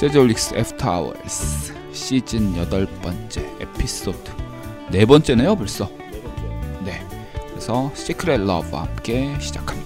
재즈홀릭스 After Hours 시즌 여덟 번째 에피소드. 네 번째네요 벌써. 네. 그래서 Secret Love와 함께 시작합니다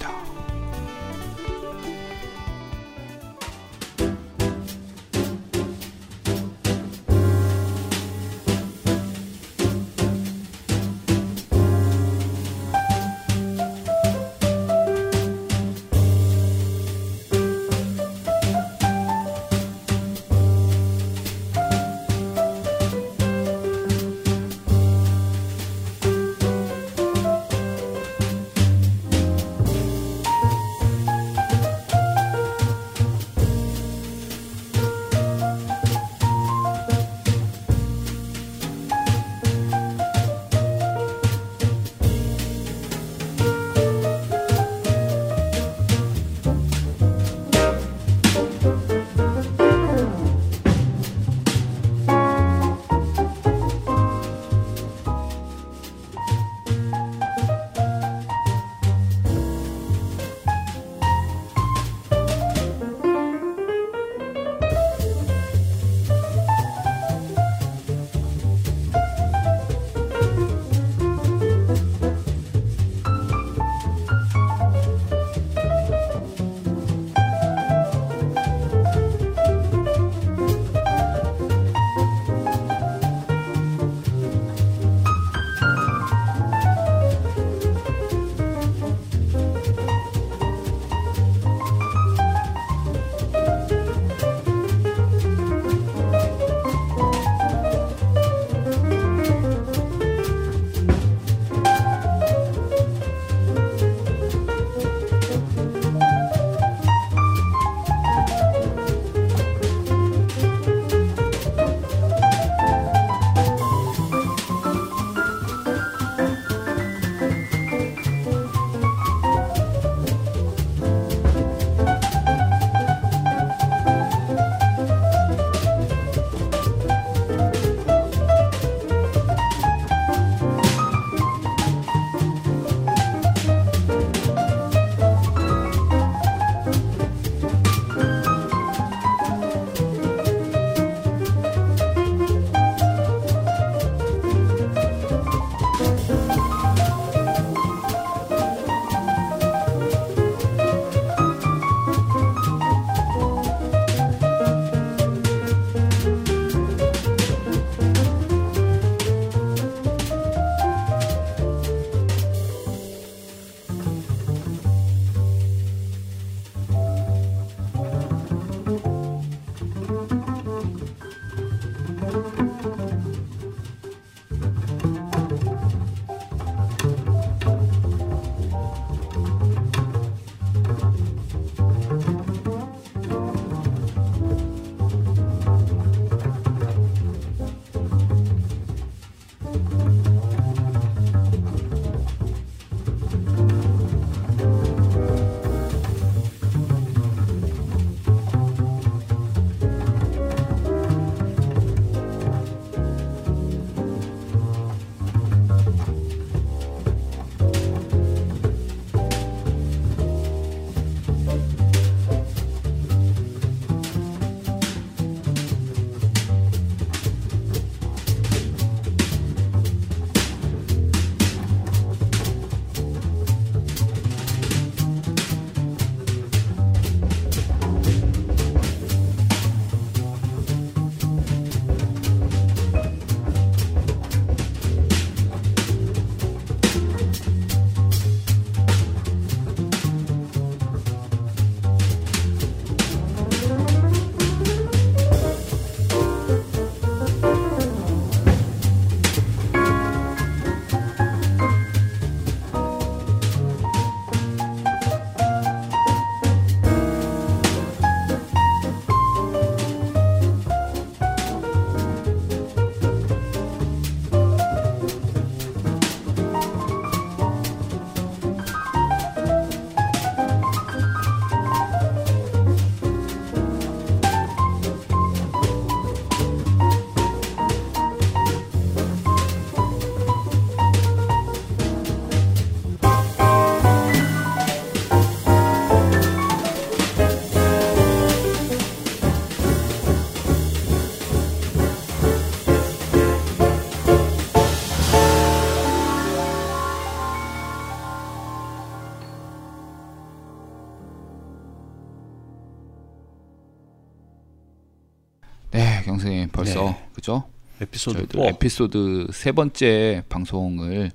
에피소드 저희들 4. 에피소드 세 번째 방송을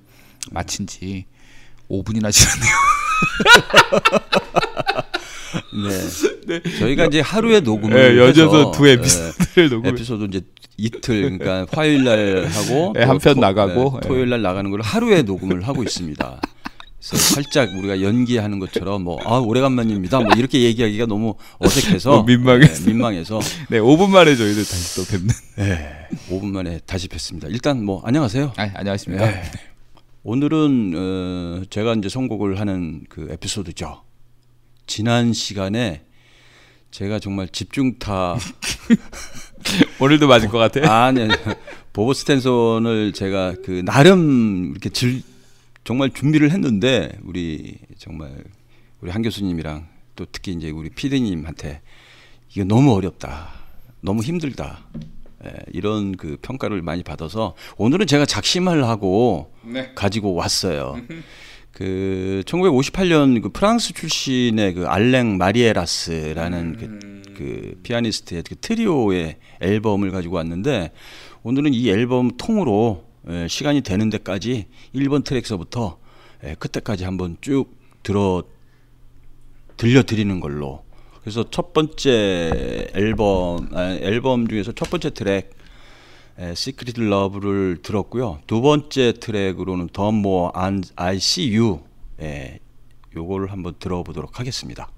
마친 지 5분이나 지났네요. 네. 저희가 이제 하루에 녹음을 네, 해서, 두 에피소드를 네, 녹음. 에피소드 이제 이틀 그러니까 화요일 날 하고 네, 또 한편 토- 나가고, 네, 토요일 날 나가는 걸 하루에 녹음을 하고 있습니다. 그래서 살짝 우리가 연기하는 것처럼 뭐 아 오래간만입니다. 뭐 이렇게 얘기하기가 너무 어색해서 어, 민망해서. 네, 민망해서 네, 5분 만에 저희들 다시 또 뵙는. 네, 5분 만에 다시 뵙습니다. 일단 뭐 안녕하세요. 아, 안녕하십니까? 네. 오늘은 어, 제가 이제 선곡을 하는 그 에피소드죠. 지난 시간에 제가 정말 집중타 오늘도 맞을 것 같아. 아, 네. 보보 스탠손을 제가 그 나름 이렇게 질 정말 준비를 했는데 우리 정말 우리 한 교수님이랑 또 특히 이제 우리 피디님한테 이게 너무 어렵다. 너무 힘들다. 예, 이런 그 평가를 많이 받아서 오늘은 제가 작심을 하고 네. 가지고 왔어요. 그 1958년 그 프랑스 출신의 그 알랭 마리에라스라는 그, 그 피아니스트의 그 트리오의 앨범을 가지고 왔는데 오늘은 이 앨범 통으로 예, 시간이 되는 데까지 1번 트랙서부터 예, 끝에까지 한번 쭉 들어 들려드리는 걸로. 그래서 첫 번째 앨범 아, 앨범 중에서 첫 번째 트랙 Secret Love를 들었고요. 두 번째 트랙으로는 더안 I See You 예, 요거를 한번 들어보도록 하겠습니다.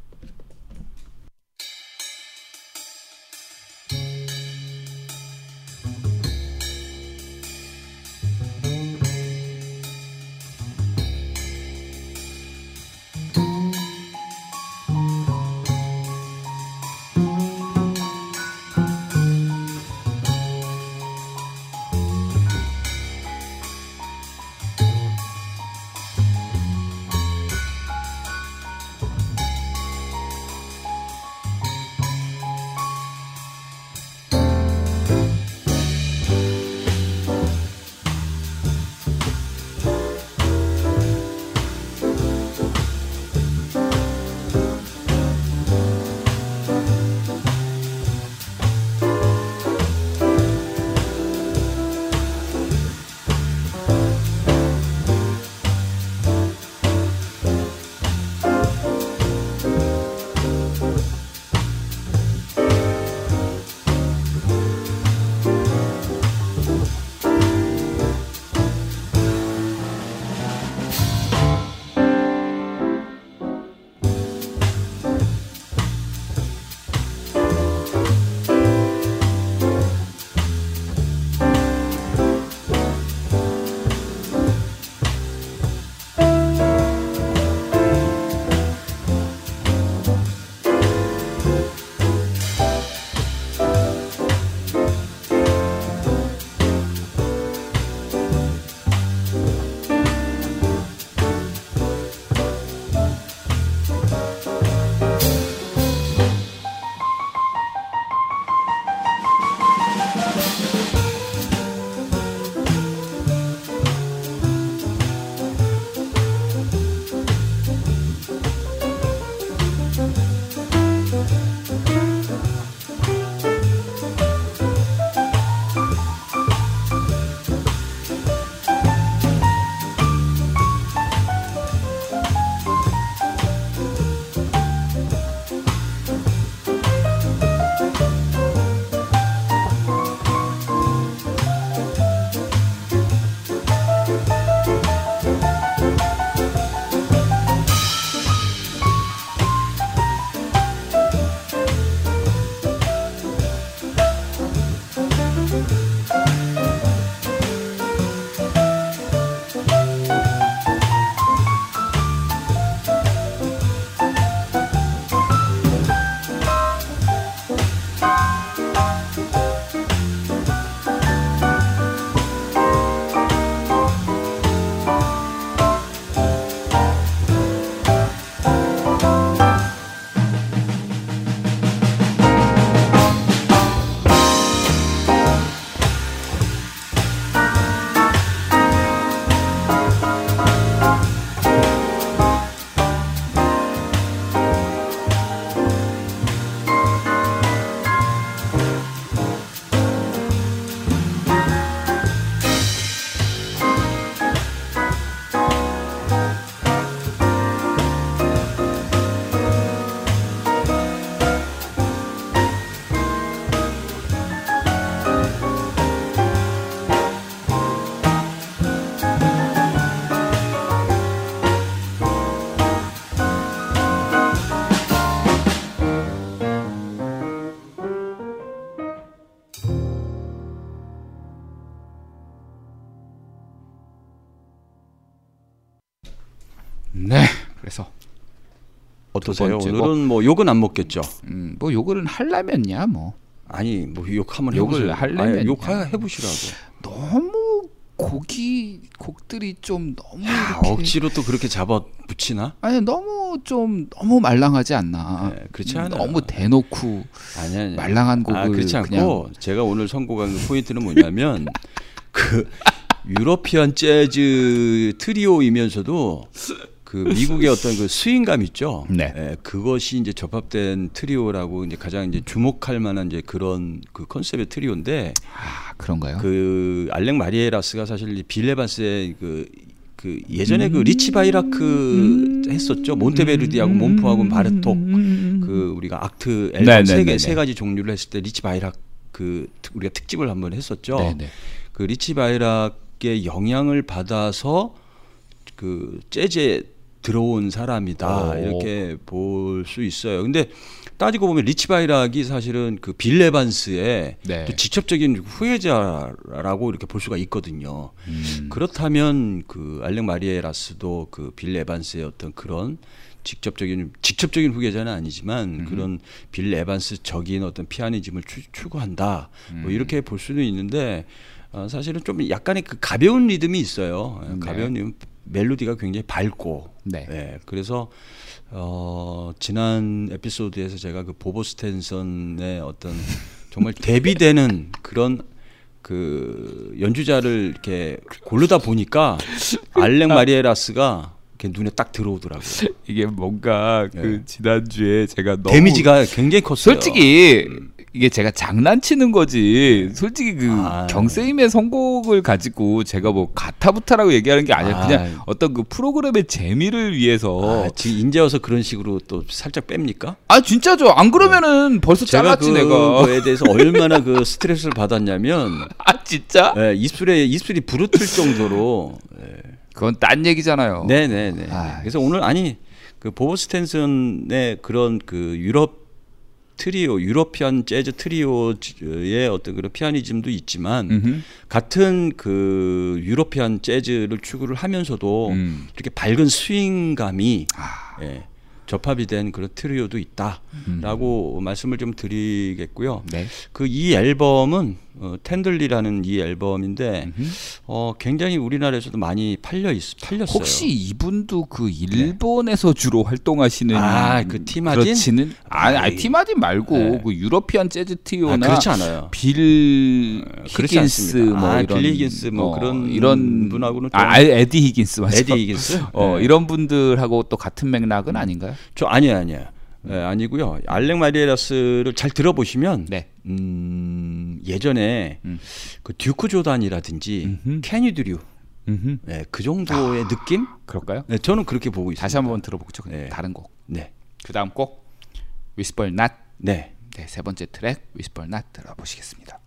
어떠세요? 오늘은 뭐 욕은 안 먹겠죠. 음, 뭐 욕을 할라면야 뭐 아니 뭐욕 한번 욕을 해보세요. 하려면 아니, 욕 하- 해보시라고. 너무 곡이 곡들이 좀 너무 야, 억지로 또 그렇게 잡아 붙이나? 아니 너무 좀 너무 말랑하지 않나? 네, 그렇지 않아요. 너무 대놓고 아니 아니. 말랑한 곡을 아, 그렇지 않고 그냥 제가 오늘 선곡한 그 포인트는 뭐냐면 그 유러피안 재즈 트리오이면서도 그 미국의 어떤 그 스윙감 있죠. 네. 예, 그것이 이제 접합된 트리오라고 이제 가장 이제 주목할 만한 이제 그런 그 컨셉의 트리오인데 아 그런가요? 그 알랭 마이에라스가 사실 이 빌 에반스의 그, 그 예전에 그 리치 바이락 했었죠. 몬테베르디하고 몸푸하고 바르톡 그 우리가 ACT 앨범 네, 네, 세, 네, 개, 네. 세 가지 종류를 했을 때 리치 바이락 그 특- 우리가 특집을 한번 했었죠. 네네. 그 리치 바이락의 영향을 받아서 그 재즈에 들어온 사람이다 오. 이렇게 볼 수 있어요. 근데 따지고 보면 리치 바이락이 사실은 그빌 에반스의 네. 또 직접적인 후예자라고 이렇게 볼 수가 있거든요. 음. 그렇다면 그 알렉 마리에라스도 그빌 에반스의 어떤 그런 직접적인 직접적인 후계자는 아니지만 그런 빌 에반스적인 어떤 피아니즘을 추, 추구한다. 뭐 이렇게 볼 수는 있는데 어, 사실은 좀 약간의 그 가벼운 리듬이 있어요. 예, 네. 가벼운 리듬, 멜로디가 굉장히 밝고 네. 예, 그래서 어, 지난 에피소드에서 제가 그 보보 스탠선의 어떤 정말 대비되는 그런 그 연주자를 이렇게 고르다 보니까 알렉 마리에라스가 이렇게 눈에 딱 들어오더라고요. 이게 뭔가 그 네. 지난주에 제가 너무 데미지가 굉장히 컸어요. 솔직히 이게 제가 장난치는 거지. 솔직히 그 아. 경세임의 선곡을 가지고 제가 뭐 가타부타라고 얘기하는 게 아니라 아. 그냥 어떤 그 프로그램의 재미를 위해서 아, 지금 인제 와서 그런 식으로 또 살짝 뺍니까? 아 진짜죠. 안 그러면은 벌써 제가 잘랐지 내가. 그거에 대해서 얼마나 그 스트레스를 받았냐면 아 진짜? 예, 입술에 입술이 부르틀 정도로 그건 딴 얘기잖아요. 네네네. 아, 그래서 오늘 아니 그 보보 스텐손의 그런 그 유럽 트리오, European 재즈 트리오의 어떤 그런 피아니즘도 있지만 음흠. 같은 그 European 재즈를 추구를 하면서도 음. 이렇게 밝은 스윙감이 아. 예, 접합이 된 그런 트리오도 있다 라고 말씀을 좀 드리겠고요. 네. 그 이 앨범은 어, Tenderly라는 이 앨범인데 어, 굉장히 우리나라에서도 많이 팔려 있, 팔렸어요. 혹시 이분도 그 일본에서 주로 활동하시는 아, 그 티마딘? 그렇지는 아니, 아니 아이. 티마딘 말고 네. 그 유러피안 재즈 아, 트리오나 그렇지 않아요. 빌 그렇지 히긴스. 뭐 아, 이런 히긴스 뭐 그런 이런 분하고는 좀- 아 에디 히긴스 맞죠? 에디 히긴스? 어 네. 이런 분들하고 또 같은 맥락은 아닌가요? 저 아니에요, 아니에요. 예, 아니고요. 알렉 마리에라스를 잘 들어보시면 네. 음, 예전에 음. 그 듀크 조단이라든지. 캐니 드류. 예, 그 정도의 느낌? 그럴까요? 네, 저는 그렇게 보고 있습니다. 다시 한번 들어보죠. 네. 다른 곡. 네, 그다음 곡 Whisper Not. 네. 네, 세 번째 트랙 Whisper Not 들어보시겠습니다.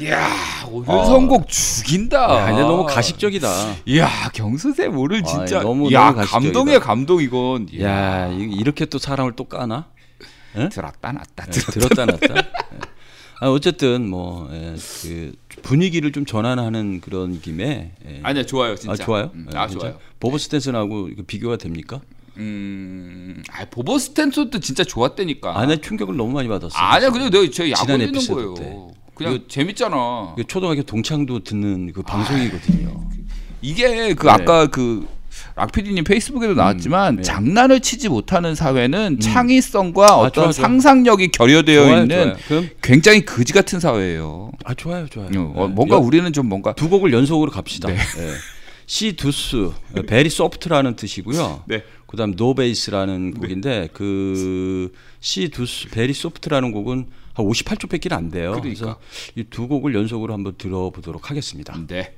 이야 오늘 어. 선곡 죽인다. 야, 근데 너무 가식적이다. 이야 경수쌤 오늘 진짜 아이, 너무, 야 너무. 감동이야 감동 이건. 야, 이- 이렇게 또 사람을 또 까나? 들었다 놨다 예, 들었다. 놨다. 예. 아, 어쨌든 뭐 예, 그 분위기를 좀 전환하는 그런 김에 예. 아니야 좋아요 진짜. 아 좋아요. 음, 예, 아 진짜? 좋아요. 보버 스탠슨하고 비교가 됩니까? 음, 아 보버 스탠소도 진짜 좋았다니까. 아, 나 충격을 너무 많이 받았어. 아니야 그냥 내가 저 야구 에피소드 거예요. 때. 그냥 이거- 재밌잖아. 이게 초등학교 동창도 듣는 그 방송이거든요. 이게 그 네. 아까 그 락피디님 페이스북에도 나왔지만 네. 장난을 치지 못하는 사회는 창의성과 어떤 좋아, 좋아. 상상력이 결여되어 좋아요, 있는 좋아요. 굉장히 거지 같은 사회예요. 아 좋아요, 좋아요. 어, 예. 뭔가 여- 우리는 좀 뭔가 두 곡을 연속으로 갑시다. 네. 예. Si Douce, very soft라는 뜻이고요. 네. 그다음 No Bass라는 곡인데 그 Si Douce, very soft라는 곡은 한 58초 밖에 안 돼요. 그러니까. 그래서 이 두 곡을 연속으로 한번 들어보도록 하겠습니다. 네.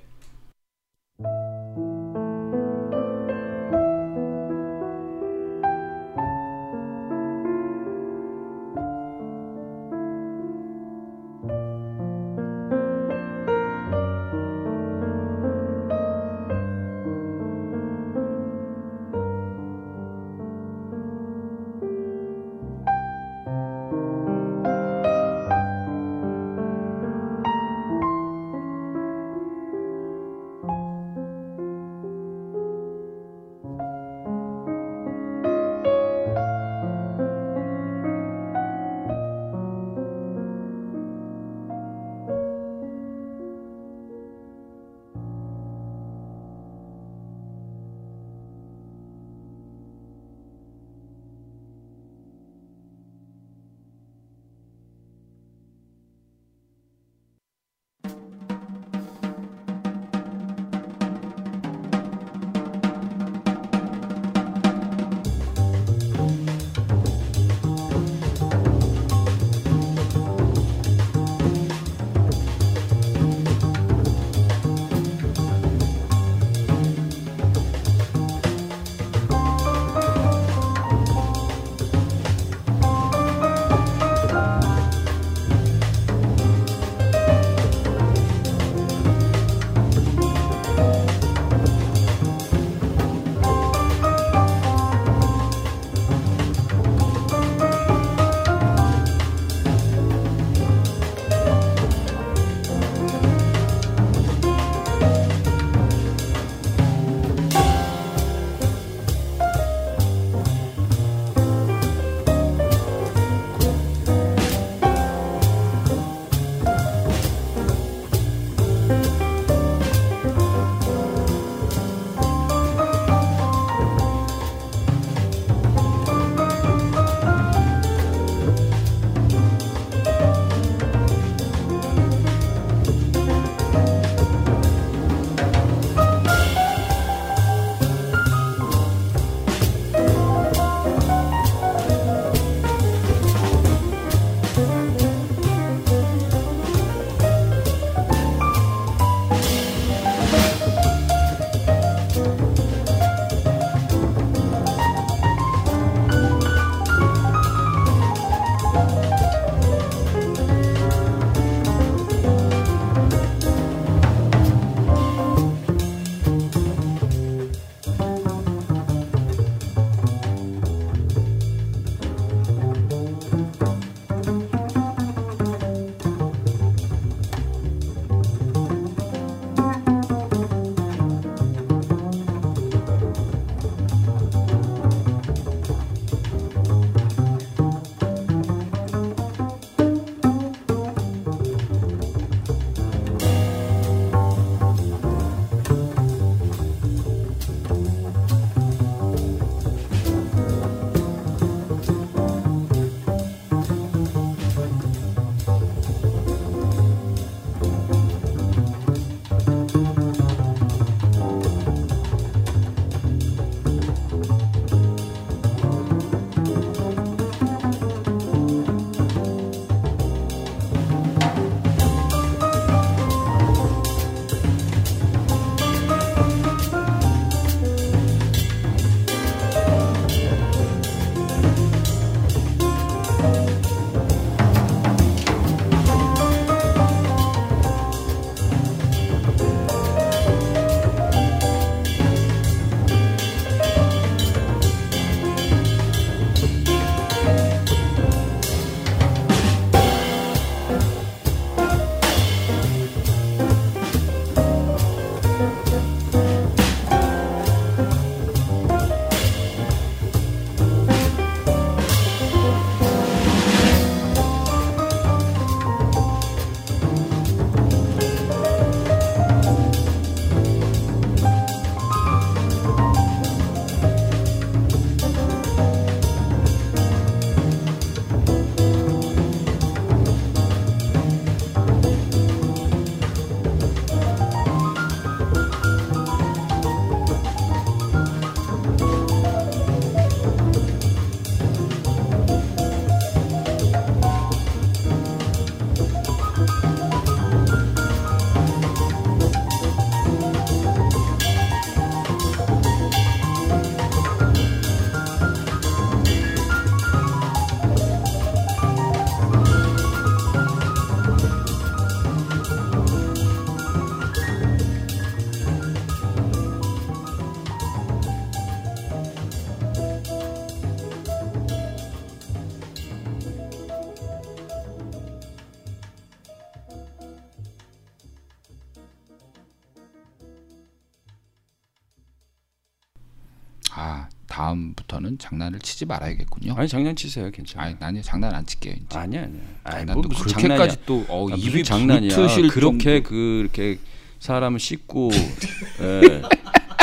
치지 말아야겠군요. 아니 장난 치세요, 괜찮아. 아니 나는 장난 안 칠게요. 이제. 아니야, 아니야. 아니, 장난도 뭐 무슨 그렇게까지. 또 어, 아, 입이 장난이야. 그렇게 정도. 그렇게 사람을 씻고 예.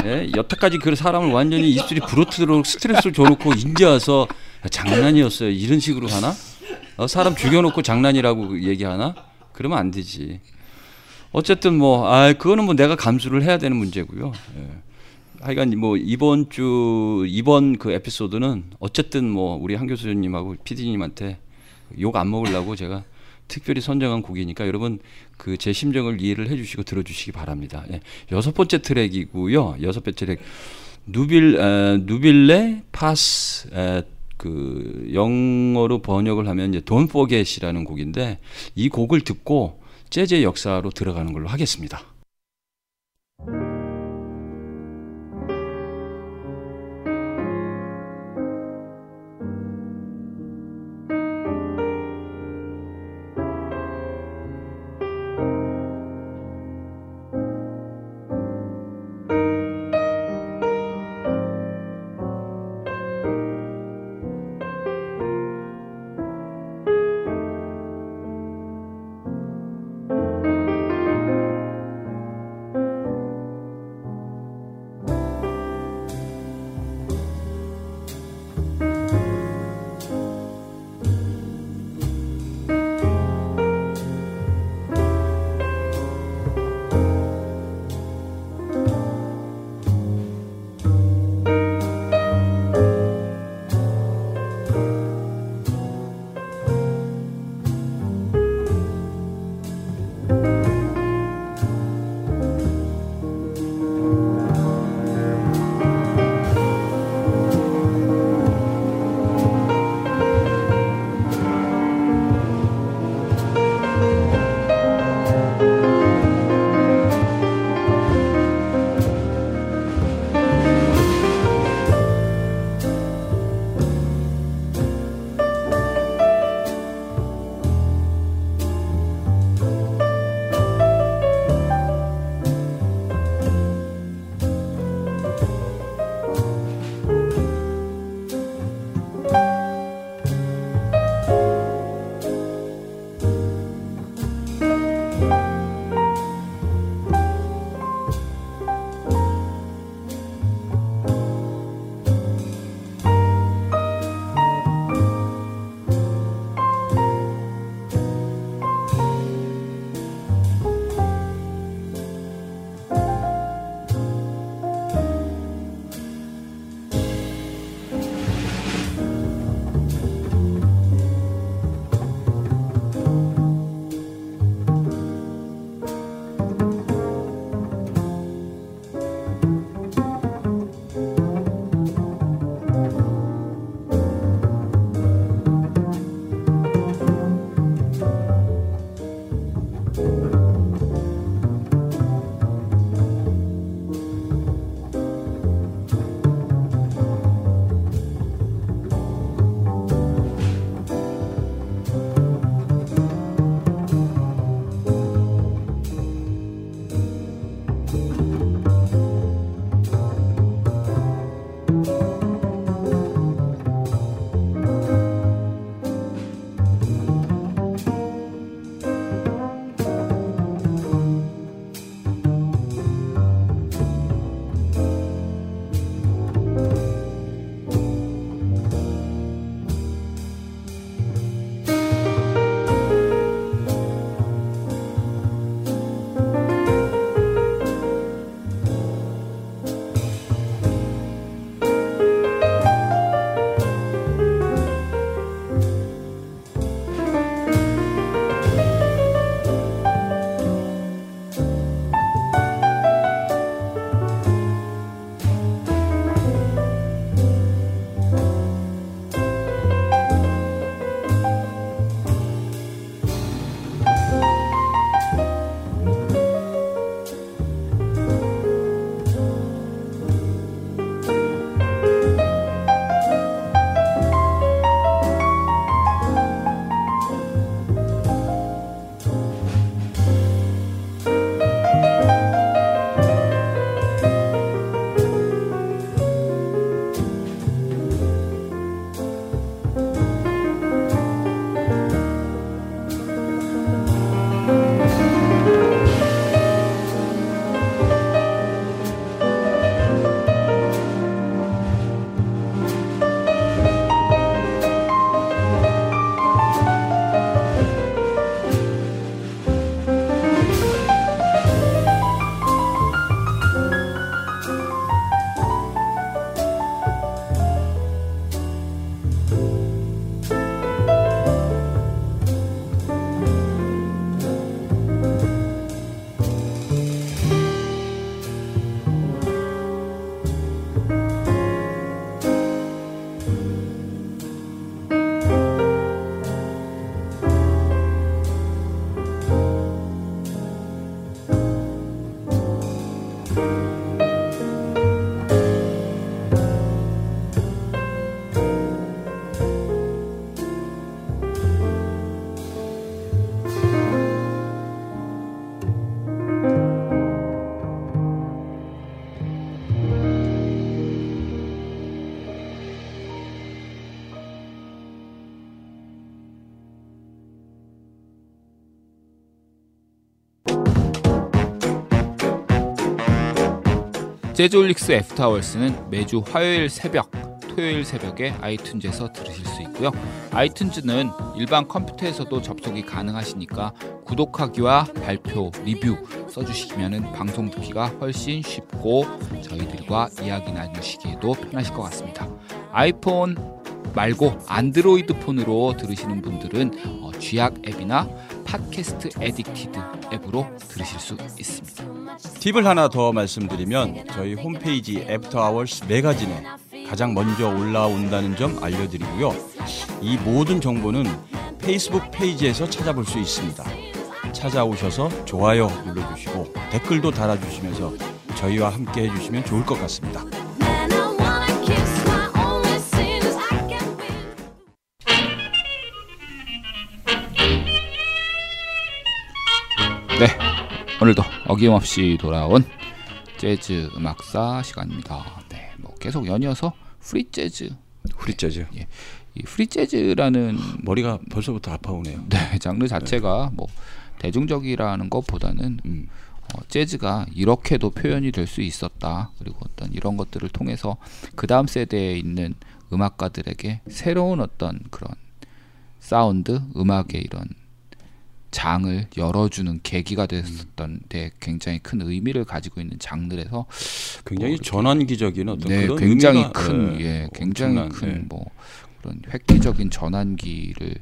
예? 여태까지 그 사람을 완전히 입술이 부러뜨도록 스트레스를 줘놓고 인제 와서 야, 장난이었어요. 이런 식으로 하나? 어, 사람 죽여놓고 장난이라고 얘기하나? 그러면 안 되지. 어쨌든 뭐, 아, 그거는 뭐 내가 감수를 해야 되는 문제고요. 예. 하여간 뭐 이번 주 이번 그 에피소드는 어쨌든 뭐 우리 한 교수님하고 PD님한테 욕 안 먹으려고 제가 특별히 선정한 곡이니까 여러분 그 제 심정을 이해를 해주시고 들어주시기 바랍니다. 예. 여섯 번째 트랙이고요. 여섯 번째 트랙 누빌 에, 누빌레 파스 에, 그 영어로 번역을 하면 이제 Don't Forget이라는 곡인데 이 곡을 듣고 재즈의 역사로 들어가는 걸로 하겠습니다. 재즈홀릭스 After Hours는 매주 화요일 새벽, 토요일 새벽에 아이튠즈에서 들으실 수 있고요. 아이튠즈는 일반 컴퓨터에서도 접속이 가능하시니까 구독하기와 발표, 리뷰 써주시면 방송 듣기가 훨씬 쉽고 저희들과 이야기 나누시기에도 편하실 것 같습니다. 아이폰 말고 안드로이드 폰으로 들으시는 분들은 어, 쥐약 앱이나 팟캐스트 Addicted 앱으로 들으실 수 있습니다. 팁을 하나 더 말씀드리면 저희 홈페이지 After Hours Magazine에 가장 먼저 올라온다는 점 알려드리고요. 이 모든 정보는 페이스북 페이지에서 찾아볼 수 있습니다. 찾아오셔서 좋아요 눌러주시고 댓글도 달아주시면서 저희와 함께 해주시면 좋을 것 같습니다. 네, 오늘도 어김없이 돌아온 재즈 음악사 시간입니다. 네, 뭐 계속 연이어서 프리 재즈, 프리 재즈. 예, 이 프리 재즈라는 머리가 벌써부터 아파오네요. 네, 장르 자체가 뭐 대중적이라는 것보다는 음. 어, 재즈가 이렇게도 표현이 될 수 있었다. 그리고 어떤 이런 것들을 통해서 그 다음 세대에 있는 음악가들에게 새로운 어떤 그런 사운드, 음악의 이런 장을 열어주는 계기가 됐었던 데 굉장히 큰 의미를 가지고 있는 장르라서 굉장히 뭐 전환기적인 어떤 네, 그런 굉장히 큰, 예, 예, 굉장히 엄청난, 큰 예. 뭐 그런 획기적인 전환기를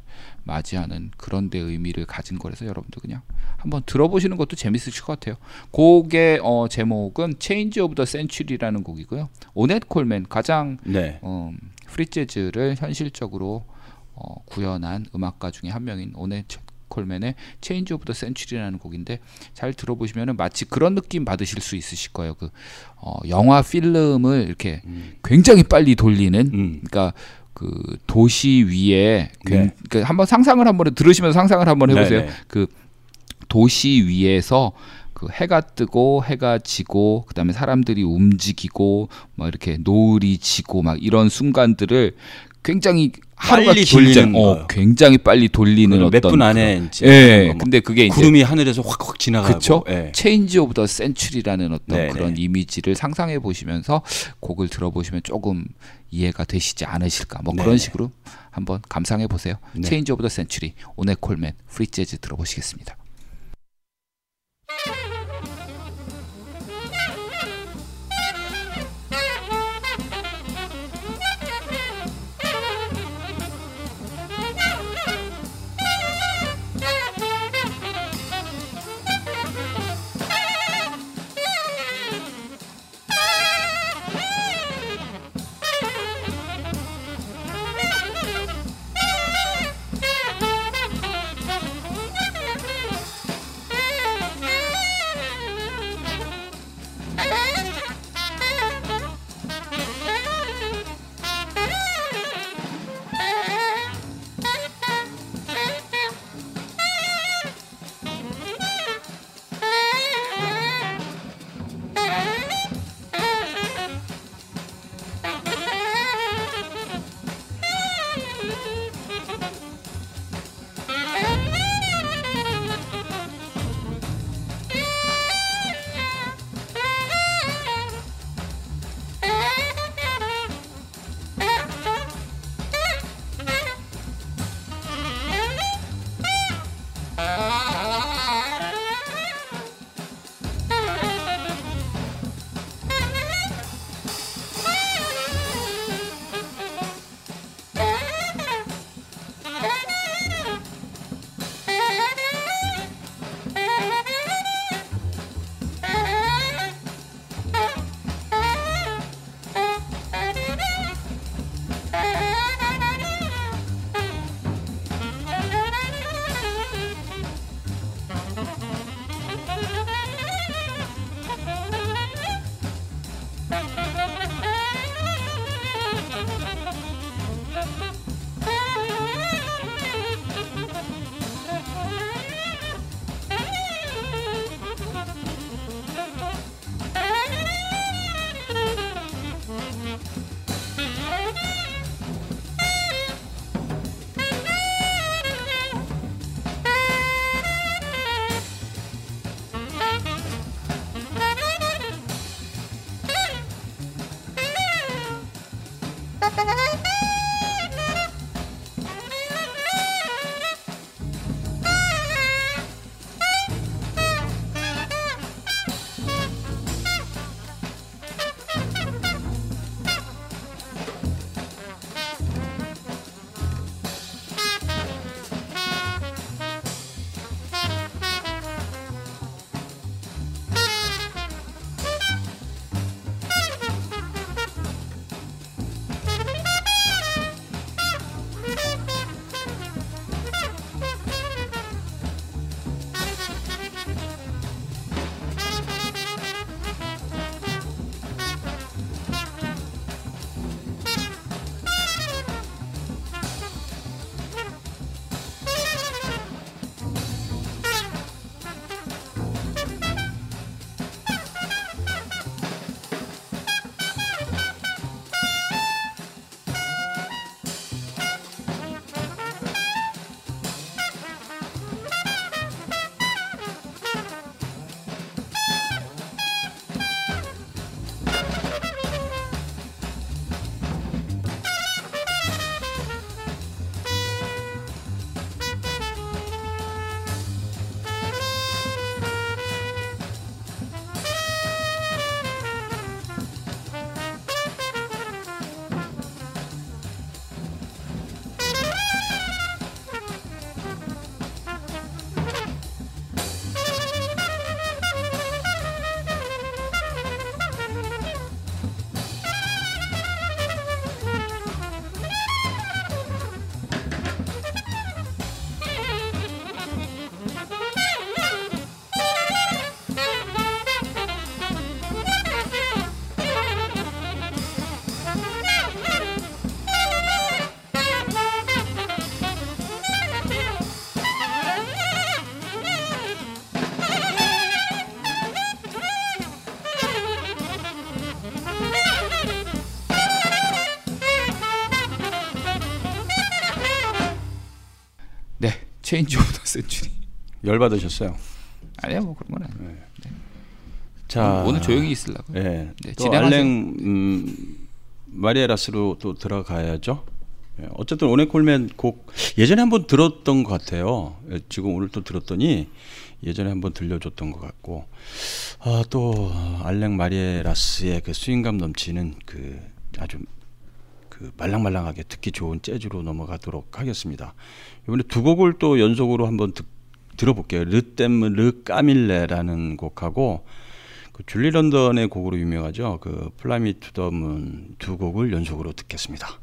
맞이하는 그런 데 의미를 가진 거라서 여러분들 그냥 한번 들어보시는 것도 재밌으실 것 같아요. 곡의 어, 제목은 Change of the Century라는 곡이고요. 오넷 콜맨 가장 네. 어, 프리 재즈를 현실적으로 어, 구현한 음악가 중에 한 명인 오넷 콜맨의 Change of the Century라는 곡인데 잘 들어보시면은 마치 그런 느낌 받으실 수 있으실 거예요. 그 어, 영화 필름을 이렇게 굉장히 빨리 돌리는 음. 그러니까 그 도시 위에 굉- 네. 그 한번 상상을 한번 들으시면서 상상을 한번 해 보세요. 네, 네. 그 도시 위에서 그 해가 뜨고 해가 지고 그다음에 사람들이 움직이고 막 이렇게 노을이 지고 막 이런 순간들을 굉장히 하루가 빨리 돌리는 어. 굉장히 빨리 돌리는 어떤 몇분 안에 예뭐 근데 그게 구름이 하늘에서 확확 지나가고 그쵸? 예. Change of the Century라는 어떤 네, 그런 네. 이미지를 상상해 보시면서 곡을 들어보시면 조금 이해가 되시지 않으실까 뭐 네, 그런 네. 식으로 한번 감상해 보세요. 네. Change of the Century 오넷 콜맨 프리 재즈 들어보시겠습니다. Change of the Century. 열 받으셨어요? 아니야 뭐 그런 건 아니에요. 네. 자 오늘 조용히 있으려고. 예. 네, 또. 알랭 음, 마이에라스로 또 들어가야죠. 예, 어쨌든 오넷 콜맨 곡 예전에 한번 들었던 것 같아요. 예, 지금 오늘 또 들었더니 예전에 한번 들려줬던 것 같고 아, 또 알랭 마이에라스의 그 스윙감 넘치는 그 아주 그 말랑말랑하게 듣기 좋은 재즈로 넘어가도록 하겠습니다. 이번에 두 곡을 또 연속으로 한번 듣, 들어볼게요. 르댐 르 까밀레라는 곡하고 그 줄리 런던의 곡으로 유명하죠. 그 Fly Me to the Moon 두 곡을 연속으로 듣겠습니다.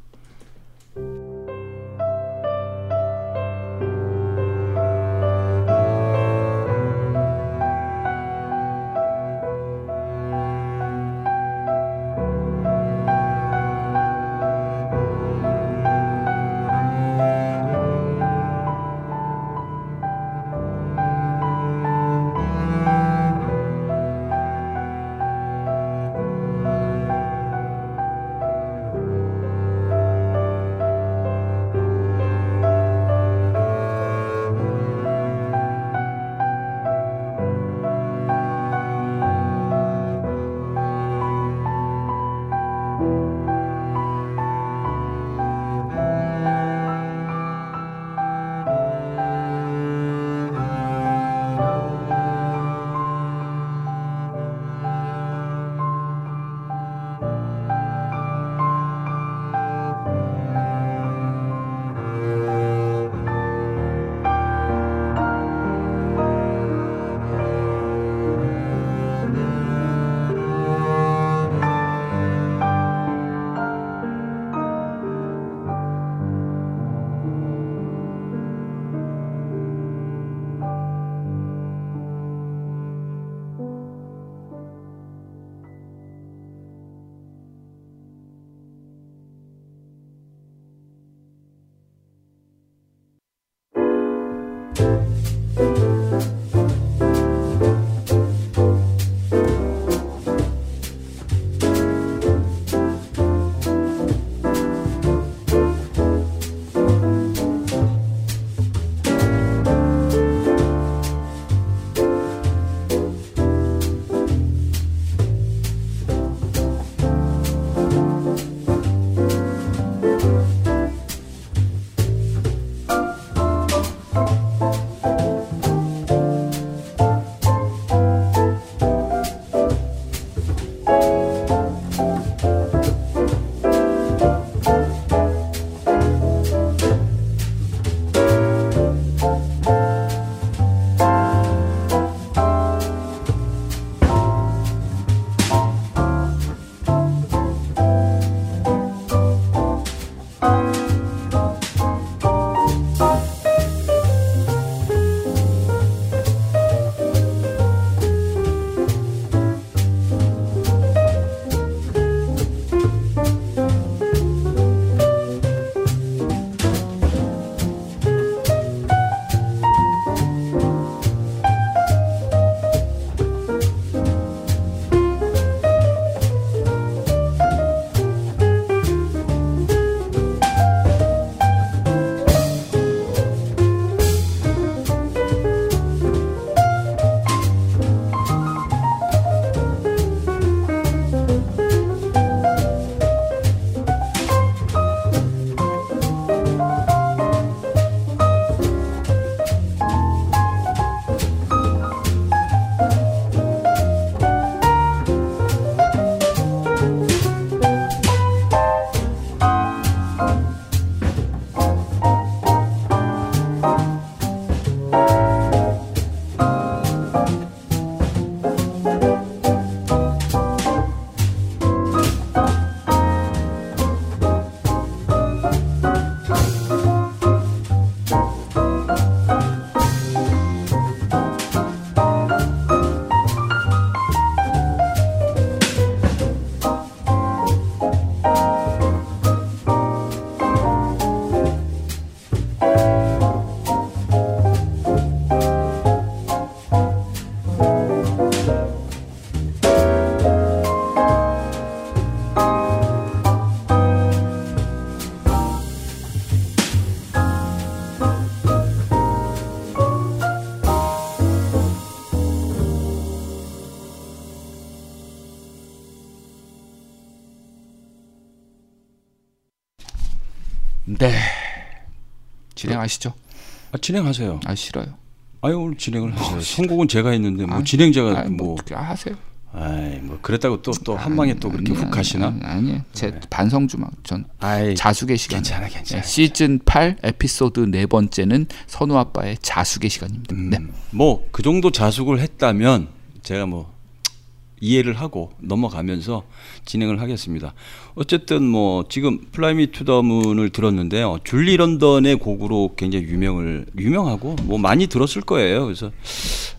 진행하시죠. 아, 진행하세요. 아 싫어요. 아유 오늘 진행을 하세요. 선곡은 제가 했는데 뭐 아, 진행자가 아니, 뭐 뭐, 하세요. 아이 뭐 그랬다고 또 또 한 방에 또 그렇게 아니, 훅 가시나? 아니, 아니, 제 반성주만 전 아이 자숙의 시간. 괜찮아 괜찮아. 네, 시즌 8 에피소드 네 번째는 선우 아빠의 자숙의 시간입니다. 네. 뭐 그 정도 자숙을 했다면 제가 뭐 이해를 하고 넘어가면서 진행을 하겠습니다. 어쨌든 뭐 지금 Fly Me to the Moon을 들었는데요. 줄리 런던의 곡으로 굉장히 유명을 유명하고 뭐 많이 들었을 거예요. 그래서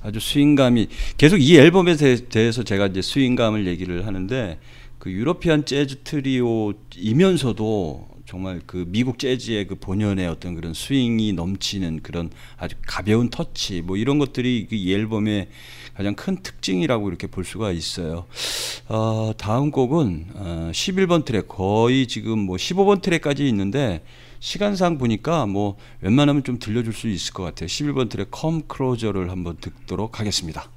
아주 스윙감이 계속 이 앨범에 대- 대해서 제가 이제 스윙감을 얘기를 하는데 그 European 재즈 트리오이면서도 정말 그 미국 재즈의 그 본연의 어떤 그런 스윙이 넘치는 그런 아주 가벼운 터치 뭐 이런 것들이 그 이 앨범의 가장 큰 특징이라고 이렇게 볼 수가 있어요. 어, 다음 곡은 어, 11번 트랙 거의 지금 뭐 15번 트랙까지 있는데 시간상 보니까 뭐 웬만하면 좀 들려줄 수 있을 것 같아요. 11번 트랙 컴 크로저를 한번 듣도록 하겠습니다.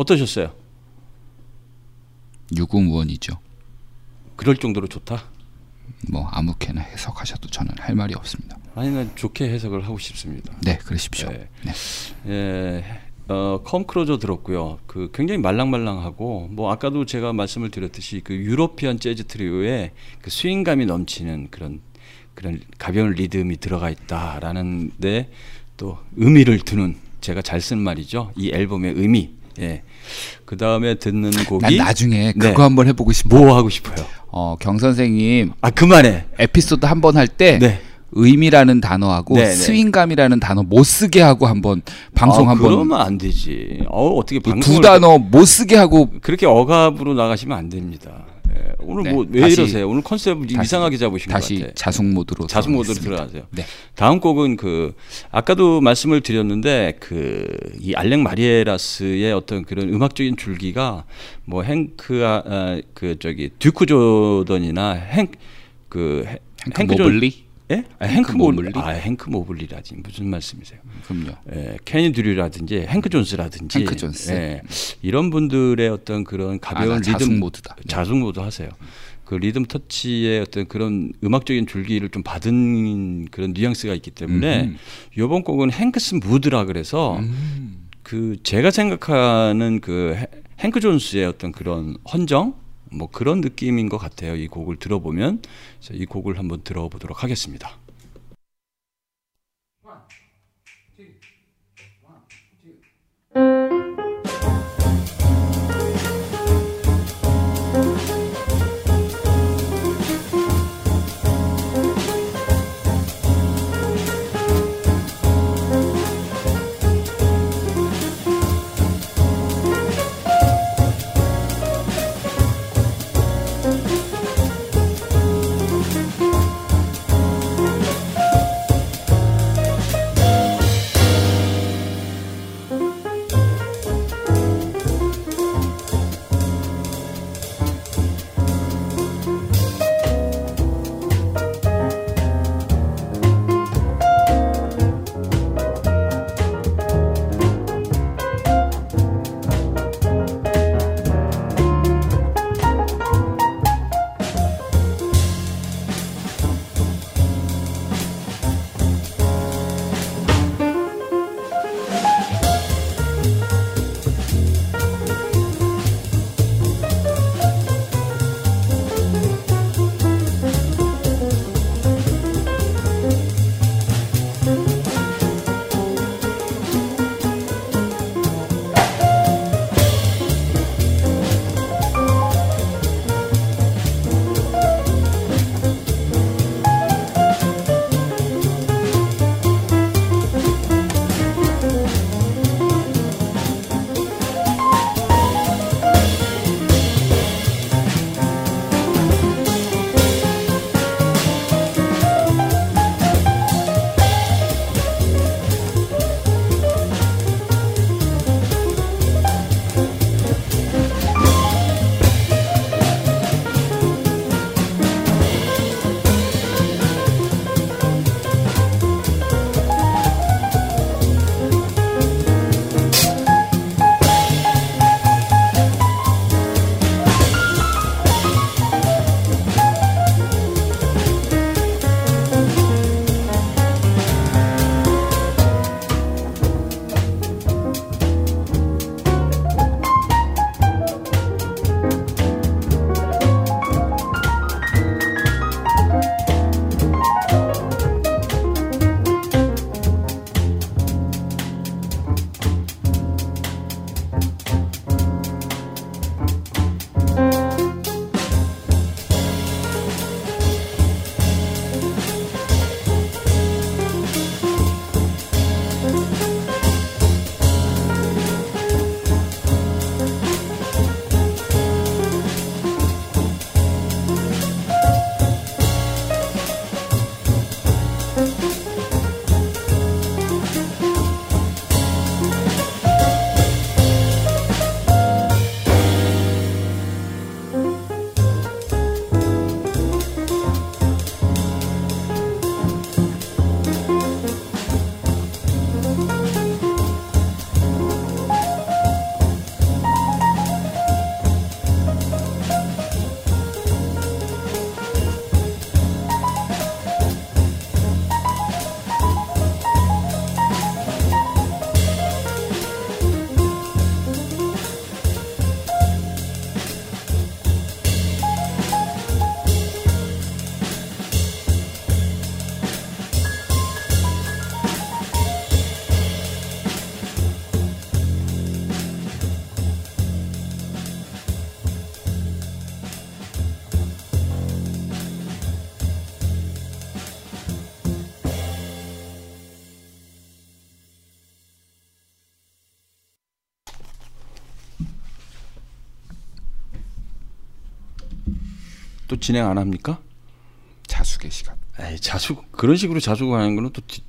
어떠셨어요? 유구무원이죠. 그럴 정도로 좋다? 뭐 아무렇게나 해석하셔도 저는 할 말이 없습니다. 아니 난 좋게 해석을 하고 싶습니다. 네, 그러십시오. 네. 네. 예, 어, 컴 크로저 들었고요. 그 굉장히 말랑말랑하고 뭐 아까도 제가 말씀을 드렸듯이 그 유로피안 재즈 트리오에 그 스윙감이 넘치는 그런 그런 가벼운 리듬이 들어가 있다라는데 또 의미를 두는 제가 잘 쓴 말이죠. 이 앨범의 의미. 예. 그 다음에 듣는 곡이 난 나중에 네. 그거 한번 해보고 싶어. 뭐 하고 싶어요? 어, 경 선생님 아 그만해. 에피소드 한 번 할 때 네. 의미라는 단어하고 네, 네. 스윙감이라는 단어 못 쓰게 하고 한번 방송 아, 한번 그러면 안 되지. 어 어떻게 이 방송을 두 단어 못 쓰게 하고 그렇게 억압으로 나가시면 안 됩니다. 예, 오늘 네, 뭐왜 다시- 이러세요? 오늘 컨셉을 다시- 이상하게 잡으신 것 다시 같아요. 자숙 모드로 자숙 모드로. 들어가세요. 네. 다음 곡은 그 아까도 말씀을 드렸는데 그 이 알랭 마이에라스의 어떤 그런 음악적인 줄기가 뭐 행크 아, 아, 그 저기 듀크 조던이나 행그 행크 모블리? 예? 아, 행크 행크 모블리? 아 행크 모블리라지 무슨 말씀이세요? 그럼요. 예, 케니 드류라든지 행크 존스라든지 행크 존스. 예, 이런 분들의 어떤 그런 가벼운 아, 나 리듬 자숙 모드다. 네. 자숙 모드 하세요. 그 리듬 터치의 어떤 그런 음악적인 줄기를 좀 받은 그런 뉘앙스가 있기 때문에 음흠. 이번 곡은 행크스 무드라 그래서 음. 그 제가 생각하는 그 해- 행크 존스의 어떤 그런 헌정 뭐 그런 느낌인 것 같아요. 이 곡을 들어보면 이 곡을 한번 들어보도록 하겠습니다. 진행 안 합니까? 자숙의 시간. 에이, 자숙 그런 식으로 자숙하는 거는 또 뒤,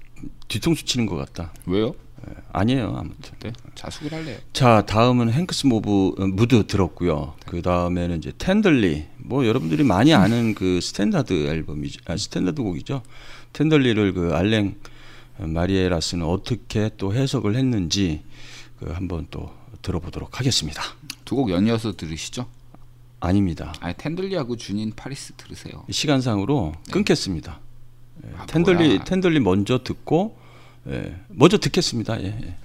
뒤통수 치는 것 같다. 왜요? 에, 아니에요 아무튼. 네, 자숙을 할래요. 자 다음은 Hank's 모브 어, 무드 들었고요. 그 다음에는 이제 Tenderly 뭐 여러분들이 많이 아는 그 스탠다드 앨범이죠. 아, 스탠다드 곡이죠. Tenderly를 그 알랭 마이에라스는 어떻게 또 해석을 했는지 그 한번 또 들어보도록 하겠습니다. 두 곡 연이어서 들으시죠? 아닙니다. 아니 텐들리하고 준인 파리스 들으세요. 시간상으로 끊겠습니다. 예, 아, 텐들리 뭐야. 텐들리 먼저 듣고 예, 먼저 듣겠습니다. 예, 예.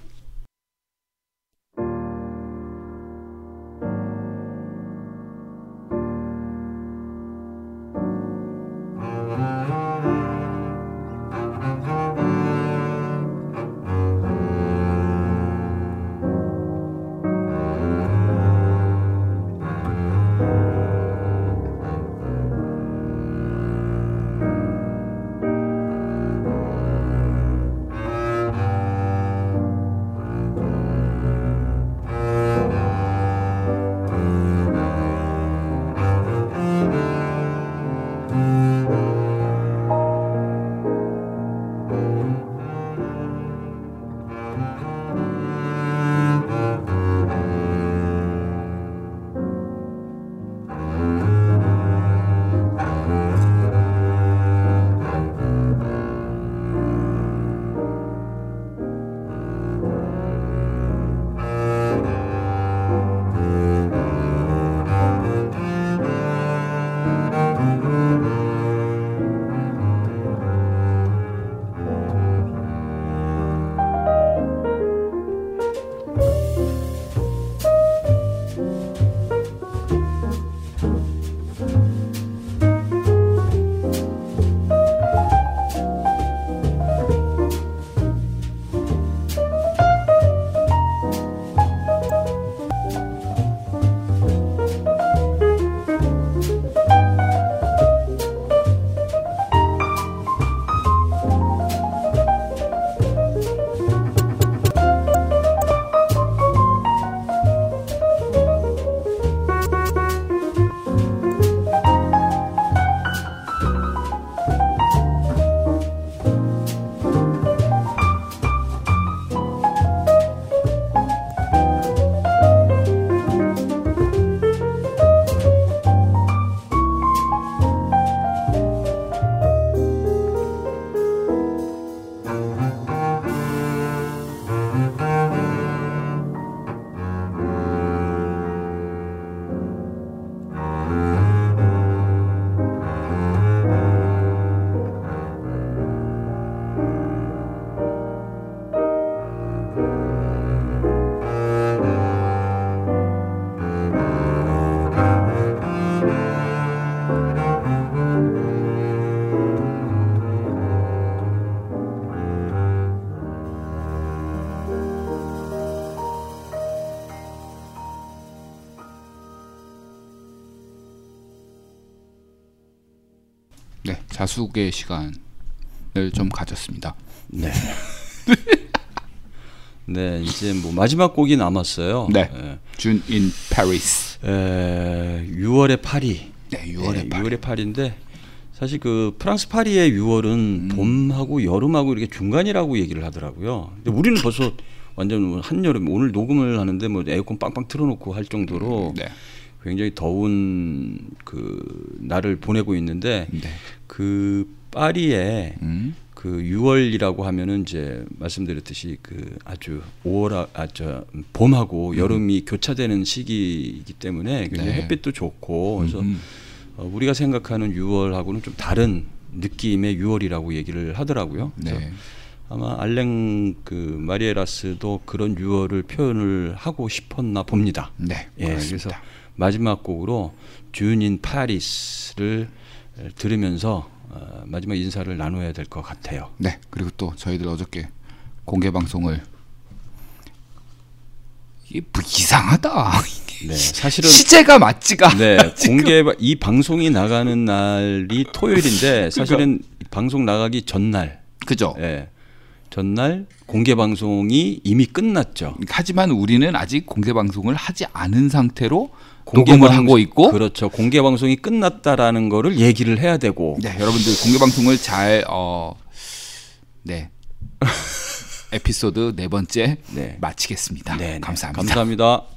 네, 자숙의 시간을 좀 가졌습니다. 네. 네, 이제 뭐 마지막 곡이 남았어요. 네. 예. 준인 파리스. 에, 6월의 파리. 네, 6월의 예, 파리. 6월의 파리인데 사실 그 프랑스 파리의 6월은 음. 봄하고 여름하고 이렇게 중간이라고 얘기를 하더라고요. 근데 우리는 벌써 완전 뭐 한여름 오늘 녹음을 하는데 뭐 에어컨 빵빵 틀어놓고 할 정도로 네. 굉장히 더운 그 날을 보내고 있는데 네. 그 파리에 음. 그 6월이라고 하면은 이제 말씀드렸듯이 그 아주 5월 아저 봄하고 여름이 교차되는 시기이기 때문에 굉장히 음. 네. 햇빛도 좋고 그래서 음. 어, 우리가 생각하는 6월하고는 좀 다른 느낌의 6월이라고 얘기를 하더라고요. 그래서 네. 아마 알랭 그 마리에라스도 그런 6월을 표현을 하고 싶었나 봅니다. 네. 예, 그렇습니다. 그래서 마지막 곡으로 듀인 파리스를 들으면서 어, 마지막 인사를 나눠야 될 것 같아요. 네. 그리고 또 저희들 어저께 공개 방송을 이게 뭐 이상하다. 네, 사실은 시제가 맞지가. 네. 공개 이 방송이 나가는 날이 토요일인데 사실은 방송 나가기 전날, 그죠. 예, 전날 공개 방송이 이미 끝났죠. 하지만 우리는 아직 공개 방송을 하지 않은 상태로 녹음을 방- 하고 있고 그렇죠. 공개 방송이 끝났다라는 거를 얘기를 해야 되고 네, 여러분들 공개 방송을 잘 어, 네. 에피소드 네 번째 네. 마치겠습니다. 네, 네. 감사합니다. 감사합니다.